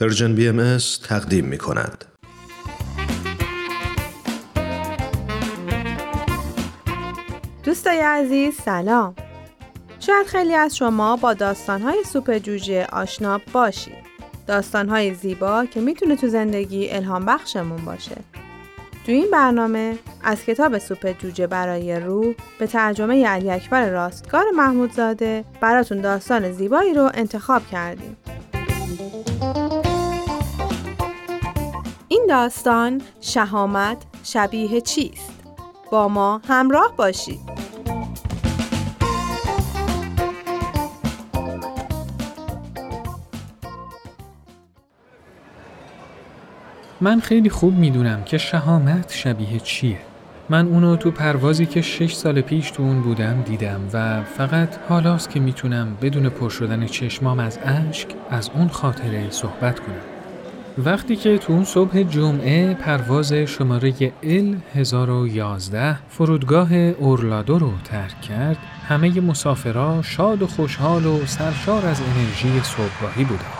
Persian BMS تقدیم می کند. دوستای عزیز سلام. شاید خیلی از شما با داستانهای سوپ جوجه آشنا باشید. داستانهای زیبا که می‌تونه تو زندگی الهام بخشمون باشه. تو این برنامه از کتاب سوپ جوجه برای روح به ترجمه علی اکبر راستگار محمودزاده براتون داستان زیبایی رو انتخاب کردیم. داستان شهامت شبیه چیست؟ با ما همراه باشید من خیلی خوب می‌دونم که شهامت شبیه چیه. من اونو تو پروازی که شش سال پیش تو اون بودم دیدم و فقط حالاست که می‌تونم بدون پر شدن چشمام از اشک از اون خاطره صحبت کنم. وقتی که تو اون صبح جمعه پرواز شماره ال 1011 فرودگاه اورلادو رو ترک کرد همه مسافرها شاد و خوشحال و سرشار از انرژی صبحگاهی بودند.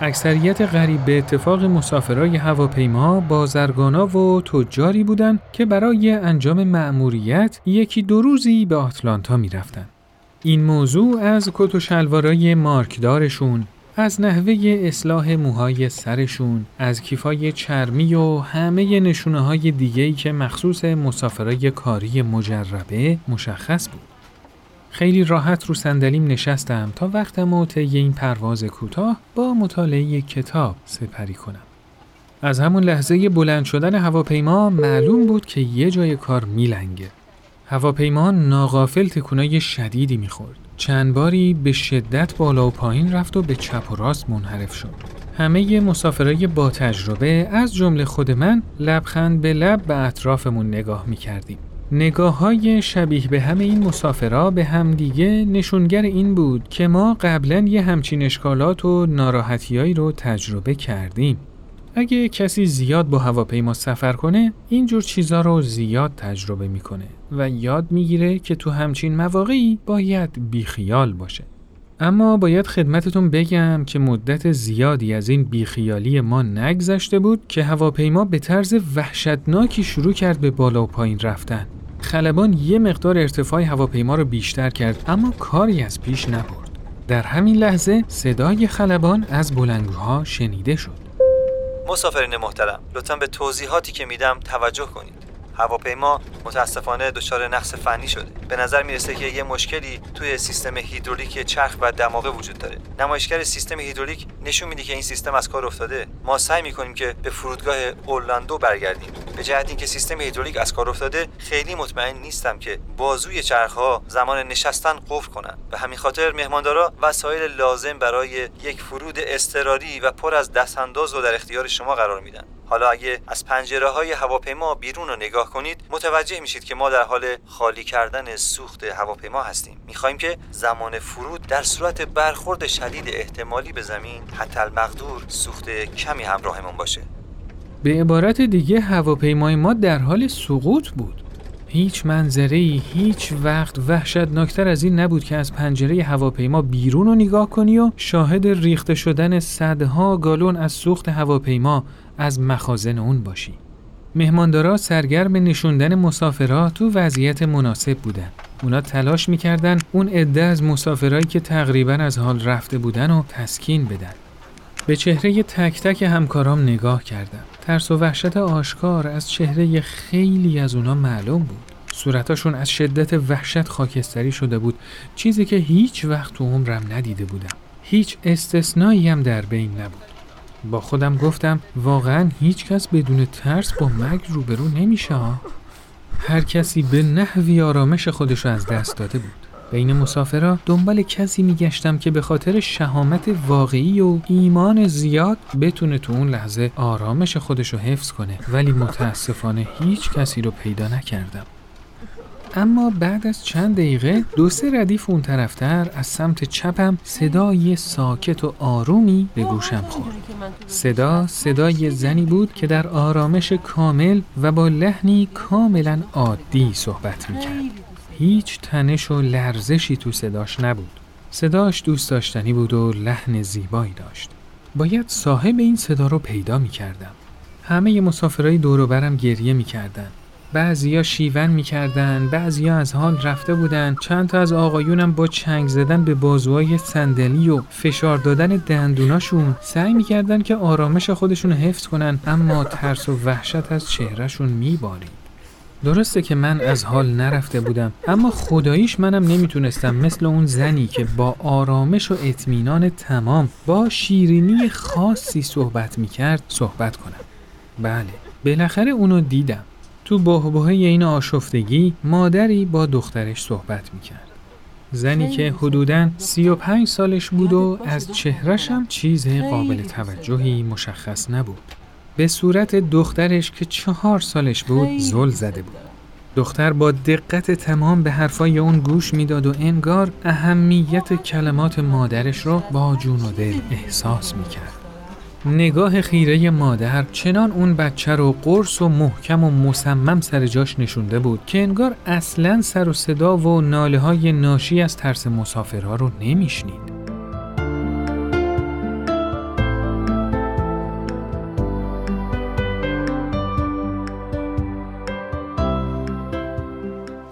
اکثریت غریب به اتفاق مسافرای هواپیما بازرگانا و تجاری بودند که برای انجام مأموریت یکی دو روزی به آتلانتا رفتن. این موضوع از کت و شلوارای مارکدارشون، از نحوه اصلاح موهای سرشون، از کیفای چرمی و همه نشونه های دیگهی که مخصوص مسافرای کاری مجربه مشخص بود. خیلی راحت رو صندلیم نشستم تا وقتم و طی این پرواز کوتاه با مطالعه کتاب سپری کنم. از همون لحظه بلند شدن هواپیما معلوم بود که یه جای کار میلنگه. هواپیما ناغافل تکونای شدیدی می‌خورد. چند باری به شدت بالا و پایین رفت و به چپ و راست منحرف شد. همه مسافرای با تجربه از جمله خود من لبخند به لب به اطرافمون نگاه می‌کردیم. نگاه های شبیه به همه این مسافرها به همدیگه نشونگر این بود که ما قبلا یه همچین اشکالات و ناراحتیایی رو تجربه کردیم. اگه کسی زیاد با هواپیما سفر کنه اینجور چیزا رو زیاد تجربه می‌کنه و یاد می‌گیره که تو همچین مواقعی باید بیخیال باشه. اما باید خدمتتون بگم که مدت زیادی از این بیخیالی ما نگذشته بود که هواپیما به طرز وحشتناکی شروع کرد به بالا و پایین رفتن. خلبان یه مقدار ارتفاع هواپیما رو بیشتر کرد اما کاری از پیش نبرد. در همین لحظه صدای خلبان از بلنگوها شنیده شد. مسافرین محترم لطفا به توضیحاتی که میدم توجه کنید. هواپیما متاسفانه دچار نقص فنی شده. به نظر می‌رسه که یه مشکلی توی سیستم هیدرولیک چرخ و دماغه وجود داره. نمایشگر سیستم هیدرولیک نشون میده که این سیستم از کار افتاده. ما سعی می‌کنیم که به فرودگاه اورلاندو برگردیم. به جهت اینکه سیستم هیدرولیک از کار افتاده خیلی مطمئن نیستم که بازوی چرخها زمان نشستن قفل کنن. به همین خاطر مهماندارا وسایل لازم برای یک فرود اضطراری و پر از دستانداز رو در اختیار شما قرار میدن. حالا اگه از پنجره های هواپیما بیرون رو نگاه کنید متوجه میشید که ما در حال خالی کردن سوخت هواپیما هستیم. می‌خواهیم که زمان فرود در صورت برخورد شدید احتمالی به زمین حتی المقدور سوخت کمی همراهمون باشه به عبارت دیگه هواپیمای ما در حال سقوط بود هیچ منظره هیچ وقت وحشتناکتر از این نبود که از پنجره هواپیما بیرون رو نگاه کنی و شاهد ریخته شدن صدها گالون از سوخت هواپیما از مخازن اون باشی. مهماندارا سرگرم نشوندن مسافرها تو وضعیت مناسب بودن. اونا تلاش می‌کردن اون عده از مسافرهایی که تقریبا از حال رفته بودن و تسکین بدن. به چهره تک تک همکارام نگاه کردم. ترس و وحشت آشکار از چهره خیلی از اونا معلوم بود. صورتاشون از شدت وحشت خاکستری شده بود چیزی که هیچ وقت تو عمرم ندیده بودم. هیچ استثنایی هم در بین نبود. با خودم گفتم واقعا هیچ کس بدون ترس با مرگ روبرو نمیشه هر کسی به نحوی آرامش خودش از دست داده بود بین مسافرها دنبال کسی میگشتم که به خاطر شهامت واقعی و ایمان زیاد بتونه تو اون لحظه آرامش خودش رو حفظ کنه ولی متاسفانه هیچ کسی رو پیدا نکردم اما بعد از چند دقیقه دو سه ردیف اون طرفتر از سمت چپم صدای ساکت و آرومی به گوشم خورد. صدا صدای زنی بود که در آرامش کامل و با لحنی کاملا عادی صحبت می‌کرد. هیچ تنش و لرزشی تو صداش نبود. صداش دوست داشتنی بود و لحن زیبایی داشت. باید صاحب این صدا رو پیدا می کردم. همه مسافرهای دور برم گریه می کردن. بعضیا شیون می‌کردن، بعضیا از حال رفته بودن، چند تا از آقایونم با چنگ زدن به بازوهای صندلی و فشار دادن دندوناشون سعی می‌کردن که آرامش خودشون حفظ کنن اما ترس و وحشت از چهرهشون میبارید. درسته که من از حال نرفته بودم اما خداییش منم نمی‌تونستم مثل اون زنی که با آرامش و اطمینان تمام با شیرینی خاصی صحبت می‌کرد صحبت کنم بله بالاخره اونو دیدم تو بهبهه این آشفتگی مادری با دخترش صحبت می‌کرد. زنی که حدوداً 35 سالش بود و از چهرشم چیز قابل توجهی مشخص نبود. به صورت دخترش که چهار سالش بود زل زده بود. دختر با دقت تمام به حرفای اون گوش می‌داد و انگار اهمیت کلمات مادرش رو با جون و دل احساس می‌کرد. نگاه خیره مادر چنان اون بچه رو قرص و محکم و مصمم سر جاش نشونده بود که انگار اصلا سر و صدا و ناله های ناشی از ترس مسافرها رو نمیشنید.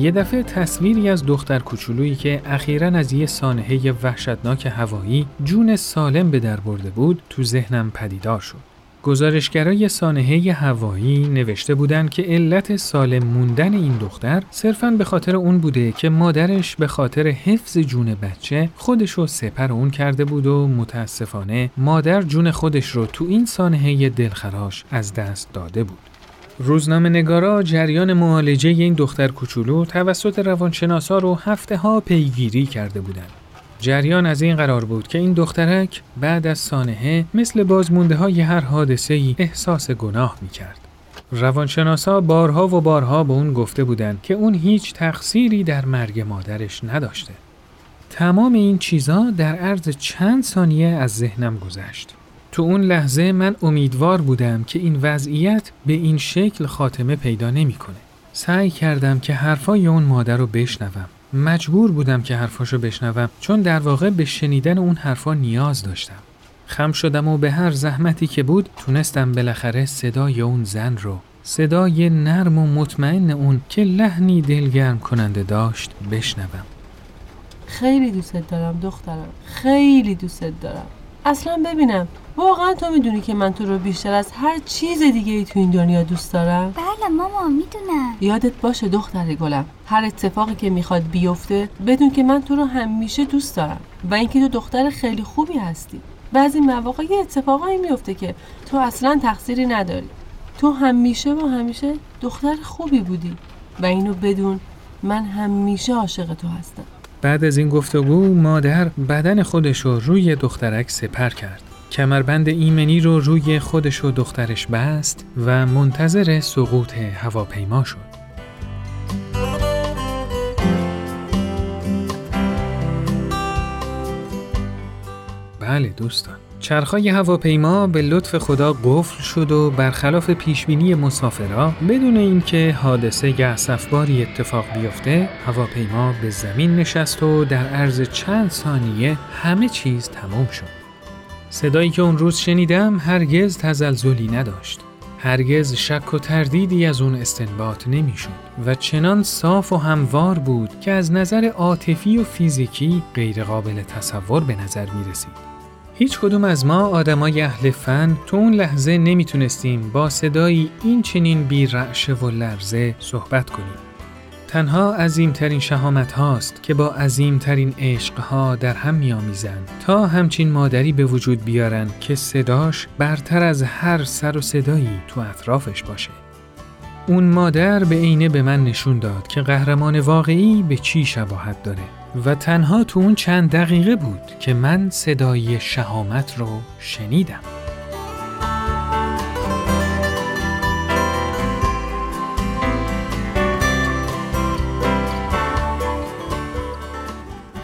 یه دفعه تصویری از دختر کوچولویی که اخیرا از یه سانحه وحشتناک هوایی جون سالم به در برده بود تو ذهنم پدیدار شد. گزارشگرای سانحه هوایی نوشته بودند که علت سالم موندن این دختر صرفاً به خاطر اون بوده که مادرش به خاطر حفظ جون بچه خودش رو سپر اون کرده بود و متاسفانه مادر جون خودش رو تو این سانحه دلخراش از دست داده بود. روزنامه نگارا جریان معالجه این دختر کوچولو توسط روانشناسا رو هفته ها پیگیری کرده بودند. جریان از این قرار بود که این دخترک بعد از سانحه مثل بازمونده های هر حادثه ای احساس گناه می کرد. روانشناسا بارها و بارها به اون گفته بودند که اون هیچ تقصیری در مرگ مادرش نداشته. تمام این چیزا در عرض چند ثانیه از ذهنم گذشت. تو اون لحظه من امیدوار بودم که این وضعیت به این شکل خاتمه پیدا نمی‌کنه. سعی کردم که حرفای اون مادر رو بشنوم. مجبور بودم که حرفاشو بشنوم چون در واقع به شنیدن اون حرفا نیاز داشتم. خم شدم و به هر زحمتی که بود تونستم بالاخره صدای اون زن رو صدای نرم و مطمئن اون که لحنی دلگرم کننده داشت بشنوم. خیلی دوستت دارم دخترم خیلی دوستت دارم اصلا ببینم واقعا تو می‌دونی که من تو رو بیشتر از هر چیز دیگه ای تو این دنیا دوست دارم؟ بله ماما می‌دونم. یادت باشه دختر گلم هر اتفاقی که می‌خواد بیفته بدون که من تو رو همیشه دوست دارم و اینکه تو دختر خیلی خوبی هستی. بعضی مواقع یه اتفاقایی میفته که تو اصلا تقصیری نداری. تو همیشه و همیشه دختر خوبی بودی و اینو بدون من همیشه عاشق تو هستم. بعد از این گفتگو مادر بدن خودش رو روی دخترک سپر کرد. کمربند ایمنی رو روی خودش و دخترش بست و منتظر سقوط هواپیما شد. بله دوستان چرخهای هواپیما به لطف خدا قفل شد و برخلاف پیشبینی مسافرها بدون اینکه حادثه گسفباری اتفاق بیفته هواپیما به زمین نشست و در عرض چند ثانیه همه چیز تمام شد صدایی که اون روز شنیدم هرگز تزلزلی نداشت هرگز شک و تردیدی از اون استنباط نمی‌شد و چنان صاف و هموار بود که از نظر عاطفی و فیزیکی غیرقابل تصور به نظر می رسید. هیچ کدوم از ما آدمای اهل فن تو اون لحظه نمی‌تونستیم با صدایی این چنین بی و لرزه صحبت کنیم. تنها عظیمترین شهامت هاست که با عظیمترین عشق ها در هم میآمیزند تا همچین مادری به وجود بیارن که صداش برتر از هر سر و صدایی تو اطرافش باشه. اون مادر به عینه به من نشون داد که قهرمان واقعی به چی شباهت داره. و تنها تو اون چند دقیقه بود که من صدای شهامت رو شنیدم.